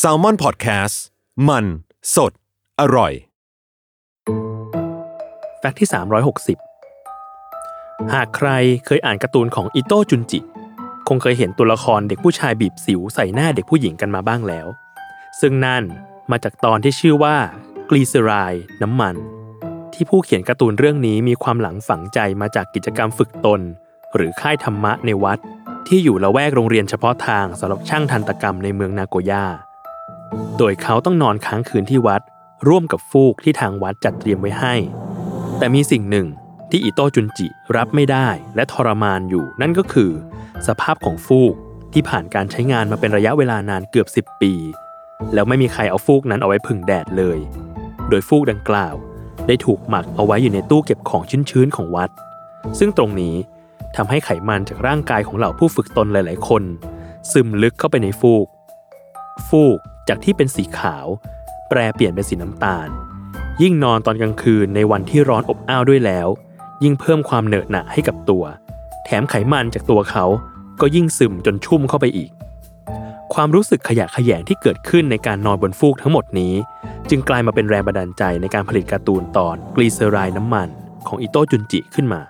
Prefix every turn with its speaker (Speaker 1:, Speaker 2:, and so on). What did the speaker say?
Speaker 1: s a l ม o n PODCAST มัน สด อร่อย
Speaker 2: แฟกต์ที่ 360 หากใครเคยอ่านการ์ตูนของอิโต้จุนจิ คงเคยเห็นตัวละครเด็กผู้ชายบีบสิวใส่หน้าเด็กผู้หญิงกันมาบ้างแล้ว ซึ่งนั่นมาจากตอนที่ชื่อว่ากลีเซไรน้ำมัน ที่ผู้เขียนการ์ตูนเรื่องนี้มีความหลังฝังใจมาจากกิจกรรมฝึกตน หรือค่ายธรรมะในวัด ที่อยู่ละแวกโรงเรียนเฉพาะทางสำหรับช่างทันตกรรมในเมืองนาโกย่า โดยเขาต้องนอนค้างคืนที่วัด ร่วมกับฟูกที่ทางวัดจัดเตรียมไว้ให้ แต่มีสิ่งหนึ่งที่อิโต้จุนจิรับไม่ได้และทรมานอยู่ นั่นก็คือ สภาพของฟูกที่ผ่านการใช้งานมาเป็นระยะเวลานานเกือบ 10 ปี แล้วไม่มีใครเอาฟูกนั้นเอาไว้ผึ่งแดดเลย โดยฟูกดังกล่าว ได้ถูกหมักเอาไว้อยู่ในตู้เก็บของชื้นๆของวัด ซึ่งตรงนี้ ทำให้ไขมันจากร่างกายของเหล่าผู้ฝึกตนหลาย ๆ คน ซึมลึกเข้าไปในฟูก ฟูกจากที่เป็นสีขาว แปรเปลี่ยนเป็นสีน้ำตาล ยิ่งนอนตอนกลางคืนในวันที่ร้อนอบอ้าวด้วยแล้ว ยิ่งเพิ่มความเหนอะหนะให้กับตัว แถมไขมันจากตัวเขาก็ยิ่งซึมจนชุ่มเข้าไปอีก ความรู้สึกขยะแขยงที่เกิดขึ้นในการนอนบนฟูกทั้งหมดนี้ จึงกลายมาเป็นแรงบันดาลใจในการผลิตการ์ตูนตอนกลีเซอไรด์น้ำมัน ของอิโต้จุนจิขึ้นมา